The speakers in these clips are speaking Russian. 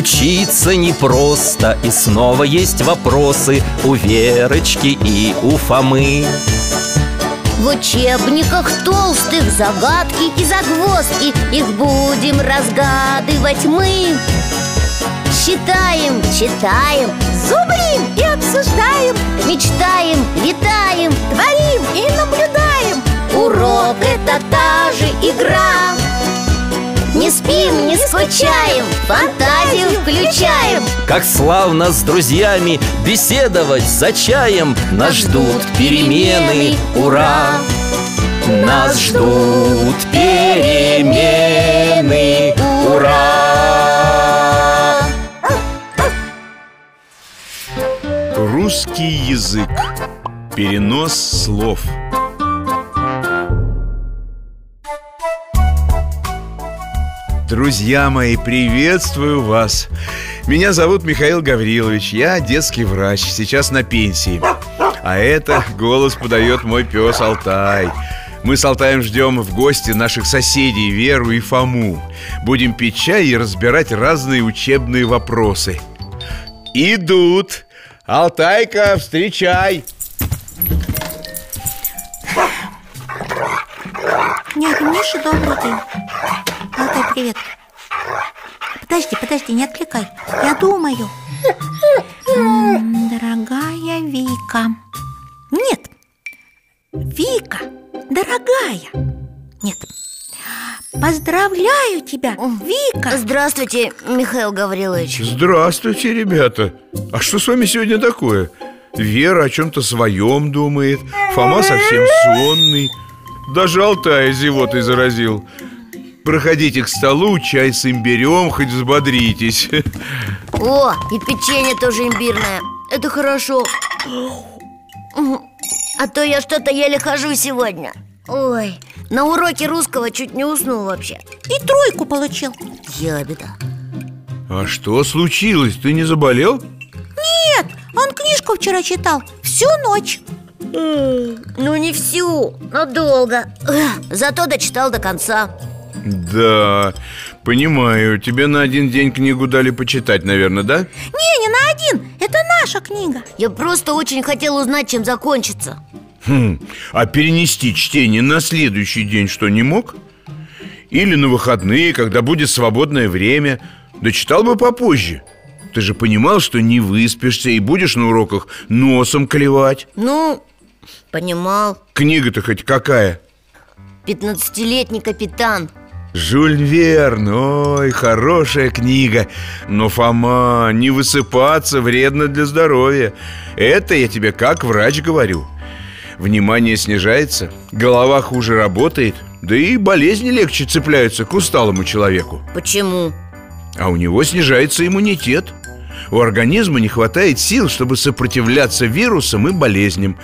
Учиться непросто И снова есть вопросы У Верочки и у Фомы. В учебниках толстых загадки и загвоздки Их будем разгадывать мы. Считаем, читаем, Зубрим и обсуждаем мечтаем, летаем Творим и наблюдаем. Урок это та же игра Не спим, не скучаем, фантазию включаем Как славно с друзьями беседовать за чаем Нас ждут перемены, ура! Нас ждут перемены, ура! Русский язык. Перенос слов. Друзья мои, приветствую вас. Меня зовут Михаил Гаврилович Я детский врач, сейчас на пенсии. А это голос подает мой пес Алтай. Мы с Алтаем ждем в гости наших соседей Веру и Фому. Будем пить чай и разбирать разные учебные вопросы. Идут! Алтайка, встречай! Дядя Миша, добрый день Алтай, привет. Подожди, подожди, не отвлекай. Я думаю. М, Дорогая Вика. Нет. Вика, дорогая. Нет. Поздравляю тебя, Вика. Здравствуйте, Михаил Гаврилович. Здравствуйте, ребята. А что с вами сегодня такое? Вера о чем-то своем думает. Фома совсем сонный. Даже Алтая зевотой заразил Проходите к столу, чай с имбирем, хоть взбодритесь. О, и печенье тоже имбирное. Это хорошо. А то я что-то еле хожу сегодня. Ой, на уроке русского чуть не уснул вообще. И тройку получил. Ябеда А что случилось? Ты не заболел? Нет, он книжку вчера читал. Всю ночь. Ну не всю, но долго. Зато дочитал до конца Да, понимаю. Тебе на один день книгу дали почитать, наверное, да? Не, не на один, это наша книга. Я просто очень хотел узнать, чем закончится. Хм, а перенести чтение на следующий день что, не мог? Или на выходные, когда будет свободное время? Дочитал бы попозже. Ты же понимал, что не выспишься и будешь на уроках носом клевать. Ну, понимал. Книга-то хоть какая? Пятнадцатилетний капитан Жюль Верн, ой, хорошая книга. Но, Фома, не высыпаться вредно для здоровья. Это я тебе как врач говорю. Внимание снижается, голова хуже работает Да и болезни легче цепляются к усталому человеку. Почему? А у него снижается иммунитет. У организма не хватает сил, чтобы сопротивляться вирусам и болезням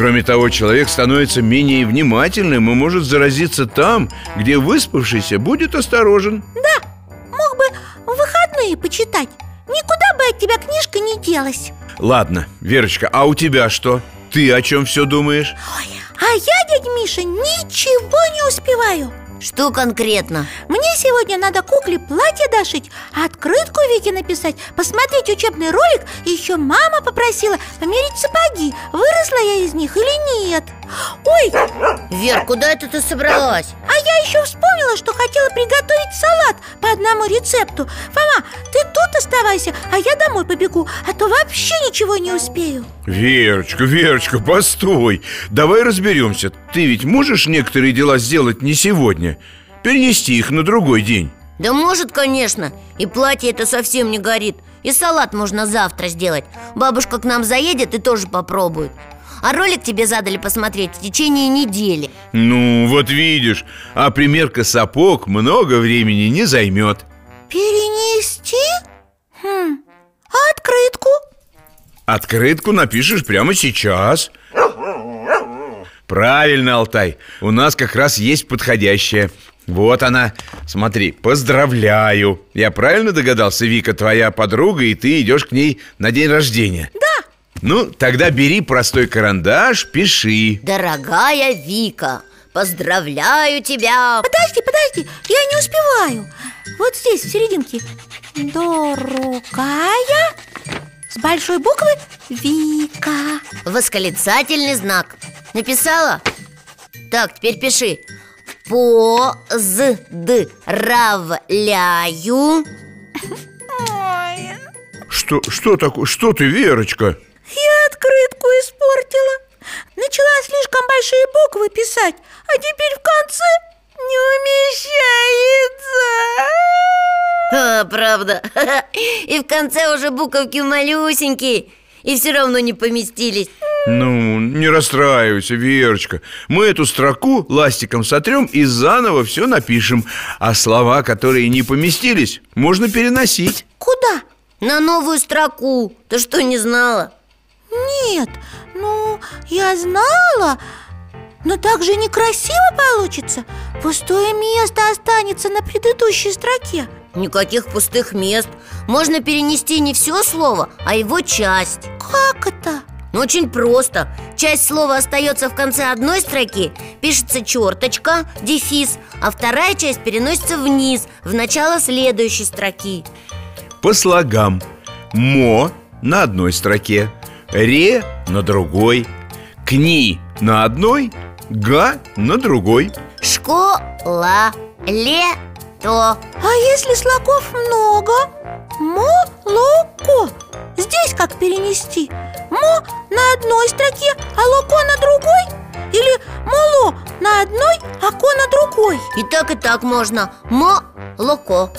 Кроме того, человек становится менее внимательным и может заразиться там, где выспавшийся будет осторожен Мог бы в выходные почитать Никуда бы от тебя книжка не делась Ладно, Верочка, а у тебя что? Ты о чем все думаешь? А я, дядь Миша, ничего не успеваю Что конкретно? Мне сегодня надо кукле платье дошить Открытку Вике написать Посмотреть учебный ролик еще мама попросила померить сапоги Выросла я из них или нет Ой, Вер, куда это ты собралась? а я еще вспомнила, что хотела приготовить салат по одному рецепту. Фома, ты тут оставайся, а я домой побегу А то вообще ничего не успею. Верочка, Верочка, постой! Давай разберемся. Ты ведь можешь некоторые дела сделать не сегодня? Перенести их на другой день. Да может, конечно. И платье это совсем не горит. И салат можно завтра сделать. Бабушка к нам заедет и тоже попробует А ролик тебе задали посмотреть в течение недели. Ну, вот видишь А примерка сапог много времени не займет. Перенести? Хм, а открытку? Открытку напишешь прямо сейчас. Правильно, Алтай У нас как раз есть подходящая. Вот она. Смотри, поздравляю. Я правильно догадался, Вика, твоя подруга И ты идешь к ней на день рождения? Да, Ну, тогда бери простой карандаш, пиши. Дорогая Вика, поздравляю тебя. Подожди, подожди, я не успеваю. Вот здесь, в серединке. Другая С большой буквы Вика. Восклицательный знак. Написала? Так, теперь пиши. Поздравляю. Ой, Что, что такое? Что ты, Верочка? Открытку испортила. Начала слишком большие буквы писать А теперь в конце не умещается. А, Правда. И в конце уже буковки малюсенькие И все равно не поместились. Ну, не расстраивайся, Верочка. Мы эту строку ластиком сотрем и заново все напишем. А слова, которые не поместились, можно переносить. Куда? На новую строку. Ты что, не знала? Нет, ну, я знала. Но так же некрасиво получится. Пустое место останется на предыдущей строке. Никаких пустых мест. Можно перенести не все слово, а его часть. Как это? Ну, Очень просто. Часть слова остается в конце одной строки Пишется черточка, дефис А вторая часть переносится вниз В начало следующей строки. По слогам. Мо на одной строке Ре на другой Кни на одной Га на другой Школа, лето А если слогов много? Молоко Здесь как перенести? Мо на одной строке, а локо на другой? Или моло на одной, а ко на другой? И так, и так можно Молоко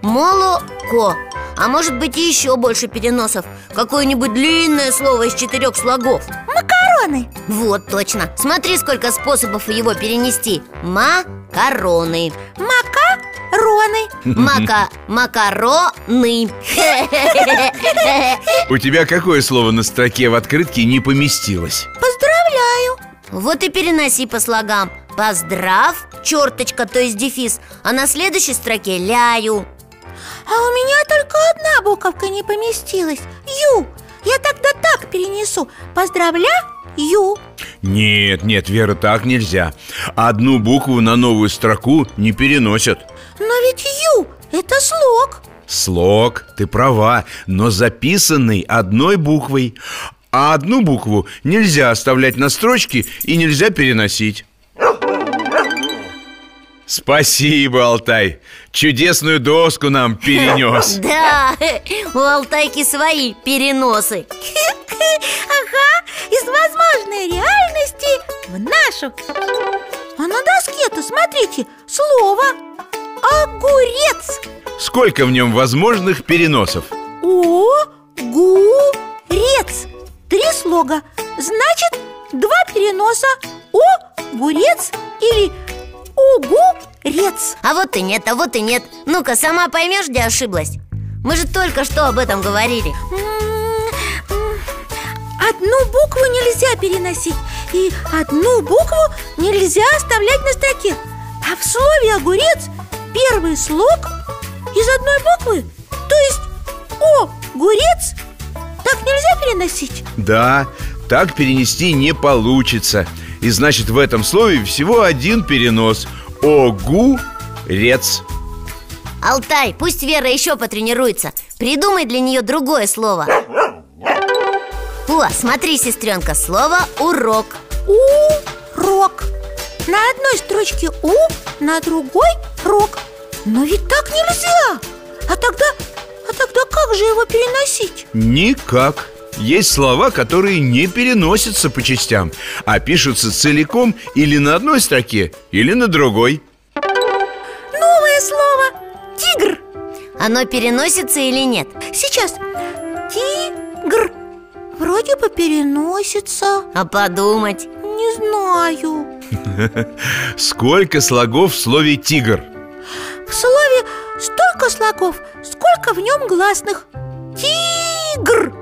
Молоко А может быть и еще больше переносов. Какое-нибудь длинное слово из четырех слогов. Макароны. Вот точно. Смотри, сколько способов его перенести. Макароны. Макароны. Мака... Макароны. У тебя какое слово на строке в открытке не поместилось? Поздравляю. Вот и переноси по слогам. Поздрав, черточка, то есть дефис. А на следующей строке ляю А у меня только одна буковка не поместилась. Ю. Я тогда так перенесу. Поздравляю Нет, нет, Вера, так нельзя. Одну букву на новую строку не переносят. Но ведь Ю – это слог. Слог, ты права, но записанный одной буквой. А одну букву нельзя оставлять на строчке и нельзя переносить Спасибо, Алтай. Чудесную доску нам перенес. Да, у Алтайки свои переносы. Ага, из возможной реальности в нашу. А на доске-то, смотрите, слово Огурец Сколько в нем возможных переносов? О-гу-рец. Три слога. Значит, два переноса. О-гурец или Огурец А вот и нет, а вот и нет Ну-ка, сама поймешь, где ошиблась? Мы же только что об этом говорили. Одну букву нельзя переносить И одну букву нельзя оставлять на строке А в слове огурец первый слог из одной буквы То есть огурец Так нельзя переносить? Да, так перенести не получится И значит в этом слове всего один перенос Огурец Алтай, пусть Вера еще потренируется. Придумай для нее другое слово. О, смотри, сестренка, слово «урок» Урок На одной строчке У, на другой рок Но ведь так нельзя. А тогда, а тогда как же его переносить? Никак Есть слова, которые не переносятся по частям А пишутся целиком или на одной строке, или на другой. Новое слово Тигр Оно переносится или нет? Сейчас. Тигр Вроде бы переносится. А подумать? Не знаю. Сколько слогов в слове «тигр»? В слове столько слогов, сколько в нем гласных Тигр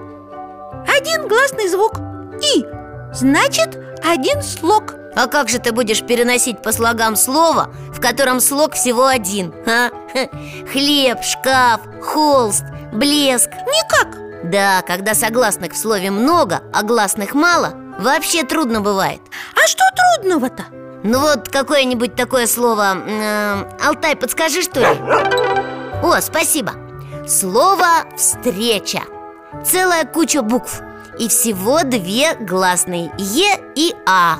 Один гласный звук. И. Значит, один слог. А как же ты будешь переносить по слогам слово, в котором слог всего один? а? Хлеб, шкаф, холст, блеск. Никак. Да, когда согласных в слове много, а гласных мало Вообще трудно бывает. А что трудного-то? Ну вот какое-нибудь такое слово э, Алтай, подскажи что ли? О, спасибо. Слово «встреча» Целая куча букв И всего две гласные Е и А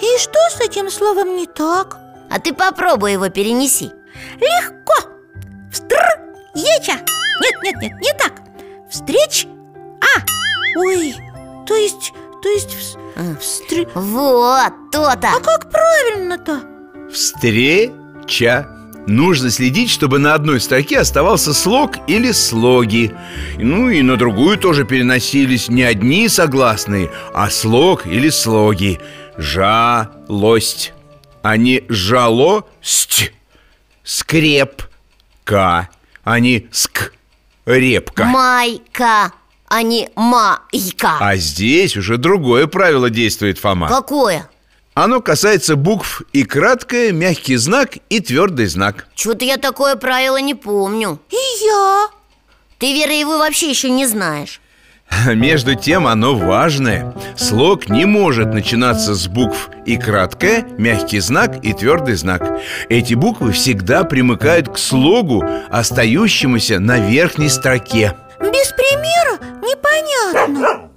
И что с этим словом не так? А ты попробуй его перенеси. Легко. Встр, еча. Нет, нет, нет, не так. Встреч, а. Ой, то есть, то есть вс- встр... Вот, то-то. А как правильно-то? Встреча Нужно следить, чтобы на одной строке оставался слог или слоги. Ну и на другую тоже переносились не одни согласные, а слог или слоги. Жалость, а не жалость. Скрепка, а не скрепка. Майка, а не майка. А здесь уже другое правило действует, Фома. Какое? Оно касается букв и краткое, мягкий знак и твердый знак. Чего-то я такое правило не помню. И я? Ты, Вера, его вообще еще не знаешь. Между тем оно важное. Слог не может начинаться с букв и краткое, мягкий знак и твердый знак Эти буквы всегда примыкают к слогу, остающемуся на верхней строке. Без примера непонятно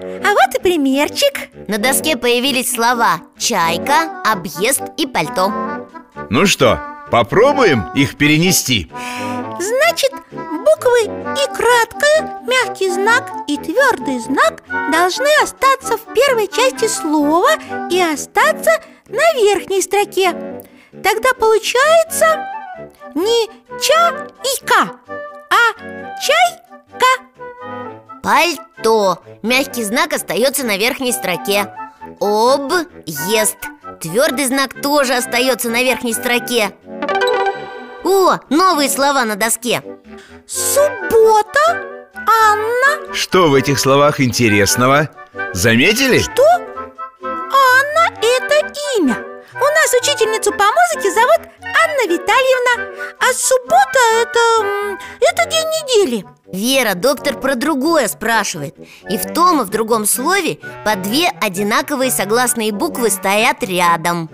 а вот и примерчик. На доске появились слова «чайка», «объезд» и «пальто» Ну что, попробуем их перенести? Значит, буквы и краткое, мягкий знак и твердый знак должны остаться в первой части слова и остаться на верхней строке. Тогда получается не ча-ика, а чайка Пальто Мягкий знак остается на верхней строке Объезд Твердый знак тоже остается на верхней строке О, новые слова на доске Суббота, Анна Что в этих словах интересного? Заметили? Что? Анна Витальевна А суббота – это… это день недели. Вера, доктор про другое спрашивает. И в том, и в другом слове по две одинаковые согласные буквы стоят рядом.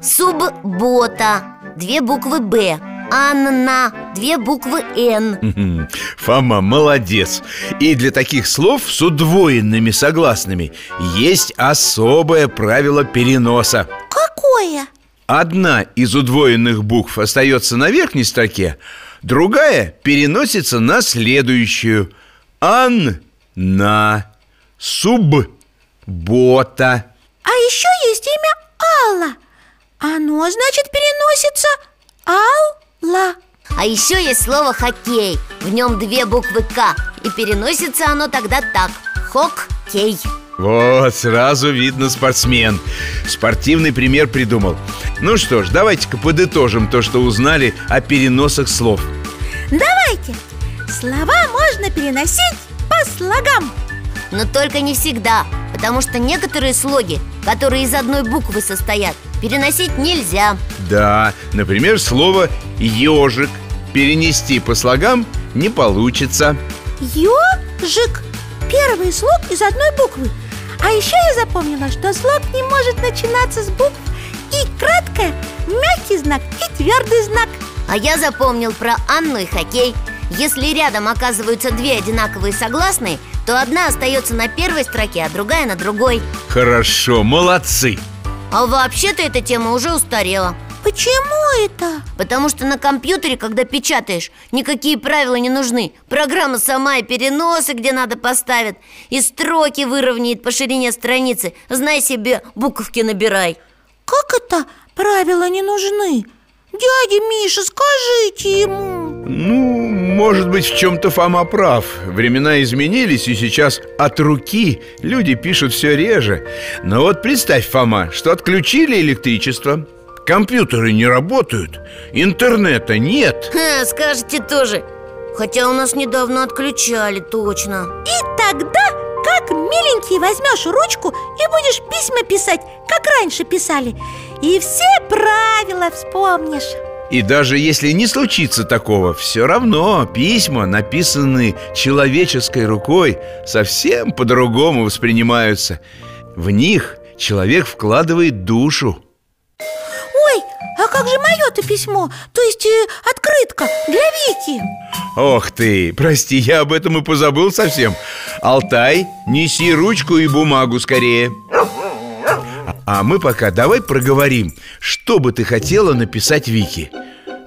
Суббота Две буквы «Б» Анна Две буквы «Н». Фома молодец. И для таких слов с удвоенными согласными Есть особое правило переноса. Какое? Одна из удвоенных букв остается на верхней строке Другая переносится на следующую. Анна. Суббота. А еще есть имя Алла. Оно, значит, переносится. Алла. А еще есть слово «хоккей» В нем две буквы «К» И переносится оно тогда так. Хоккей Вот, сразу видно спортсмен. Спортивный пример придумал. Ну что ж, давайте-ка подытожим то, что узнали о переносах слов. Давайте. Слова можно переносить по слогам. Но только не всегда Потому что некоторые слоги, которые из одной буквы состоят Переносить нельзя. Да, например, слово «ежик» Перенести по слогам не получится. Ёжик Первый слог из одной буквы А еще я запомнила, что слог не может начинаться с букв И краткое, мягкий знак и твердый знак. А я запомнил про Анну и хоккей. Если рядом оказываются две одинаковые согласные То одна остается на первой строке, а другая на другой. Хорошо, молодцы. А вообще-то эта тема уже устарела Почему это? Потому что на компьютере, когда печатаешь, никакие правила не нужны. Программа сама и переносы, где надо поставит. И строки выровняет по ширине страницы. Знай себе, буковки набирай. Как это правила не нужны? Дядя Миша, скажите ему. Ну, может быть, в чем-то Фома прав. Времена изменились, и сейчас от руки люди пишут все реже. Но вот представь, Фома, что отключили электричество Компьютеры не работают, интернета нет. Ха, скажете тоже. Хотя у нас недавно отключали, точно. И тогда, как миленький, возьмешь ручку и будешь письма писать, как раньше писали. И все правила вспомнишь. И даже если не случится такого, все равно письма, написанные человеческой рукой, совсем по-другому воспринимаются. В них человек вкладывает душу. Ой, а как же мое-то письмо? То есть э, открытка для Вики? Ох ты, прости, я об этом и позабыл совсем Алтай, неси ручку и бумагу скорее А мы пока давай проговорим Что бы ты хотела написать Вике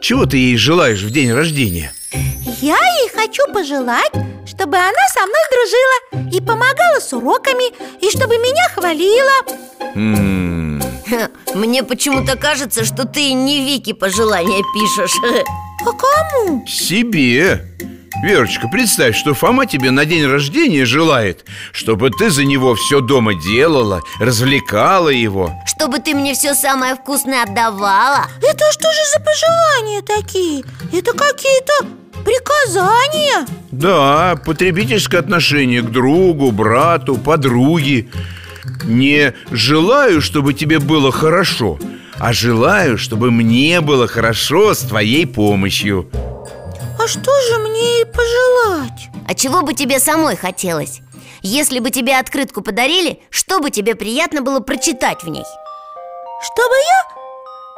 Чего ты ей желаешь в день рождения? Я ей хочу пожелать, чтобы она со мной дружила И помогала с уроками И чтобы меня хвалила М, Мне почему-то кажется, что ты не Вики пожелания пишешь. А кому? Себе. Верочка, представь, что Фома тебе на день рождения желает Чтобы ты за него все дома делала Развлекала его. Чтобы ты мне все самое вкусное отдавала. Это что же за пожелания такие? Это какие-то приказания? Да, потребительское отношение к другу, брату, подруге Не желаю, чтобы тебе было хорошо А желаю, чтобы мне было хорошо с твоей помощью А что же мне ей пожелать? А чего бы тебе самой хотелось? Если бы тебе открытку подарили, что бы тебе приятно было прочитать в ней? Чтобы я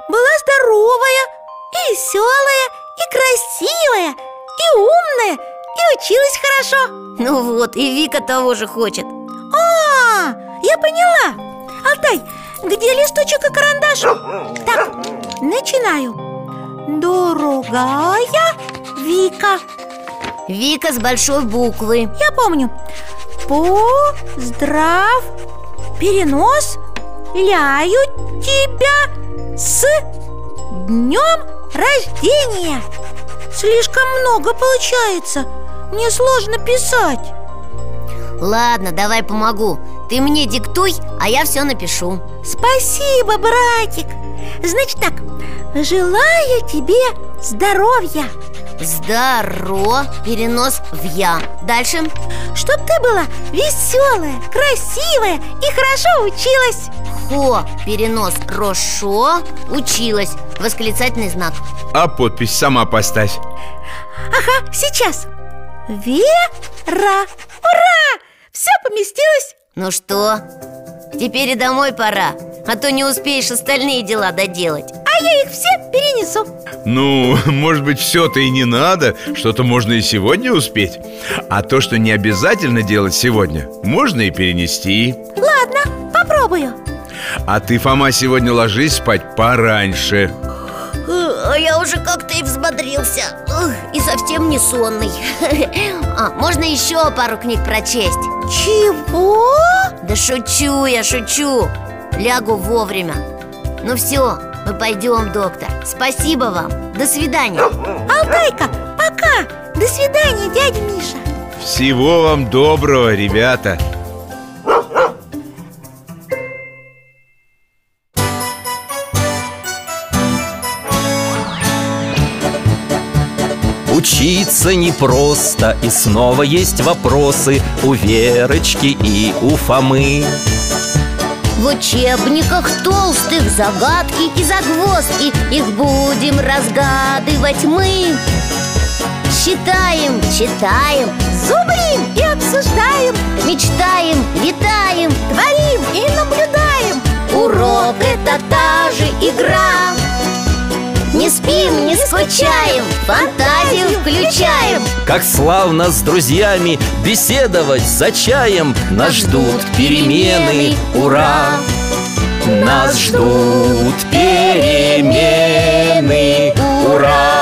была здоровая и веселая, и красивая, и умная, и училась хорошо Ну вот, и Вика того же хочет А, я поняла. Алтай, где листочек и карандаш? Так, начинаю. Дорогая Вика. Вика с большой буквы. Я помню. Поздрав. Перенос. Ляю тебя с днем рождения. Слишком много получается. Мне сложно писать. Ладно, давай помогу Ты мне диктуй, а я все напишу. Спасибо, братик. Значит так Желаю тебе здоровья. Здорово, перенос в я. Дальше. Чтоб ты была веселая, красивая и хорошо училась. Хо, перенос рошо, училась. Восклицательный знак. А подпись сама поставь. Ага, сейчас. Вера! Ура! Все поместилось Ну что, теперь и домой пора А то не успеешь остальные дела доделать. А я их все перенесу. Ну, может быть, все-то и не надо Что-то можно и сегодня успеть. А то, что не обязательно делать сегодня Можно и перенести. Ладно, попробую. А ты, Фома, сегодня ложись спать пораньше А я уже как-то и взбодрился. Ух, И совсем не сонный. А, Можно еще пару книг прочесть? Чего? Да шучу я, шучу. Лягу вовремя. Ну все, мы пойдем, доктор. Спасибо вам, до свидания. Алтайка, пока. До свидания, дядя Миша. Всего вам доброго, ребята Учиться непросто И снова есть вопросы У Верочки и у Фомы. В учебниках толстых загадки и загвоздки Их будем разгадывать мы. Считаем, читаем, Зубрим и обсуждаем мечтаем, летаем Творим и наблюдаем. Урок это та же игра не спим, не скучаем, фантазию включаем. Как славно с друзьями беседовать за чаем. Нас ждут перемены, ура! Нас ждут перемены, ура!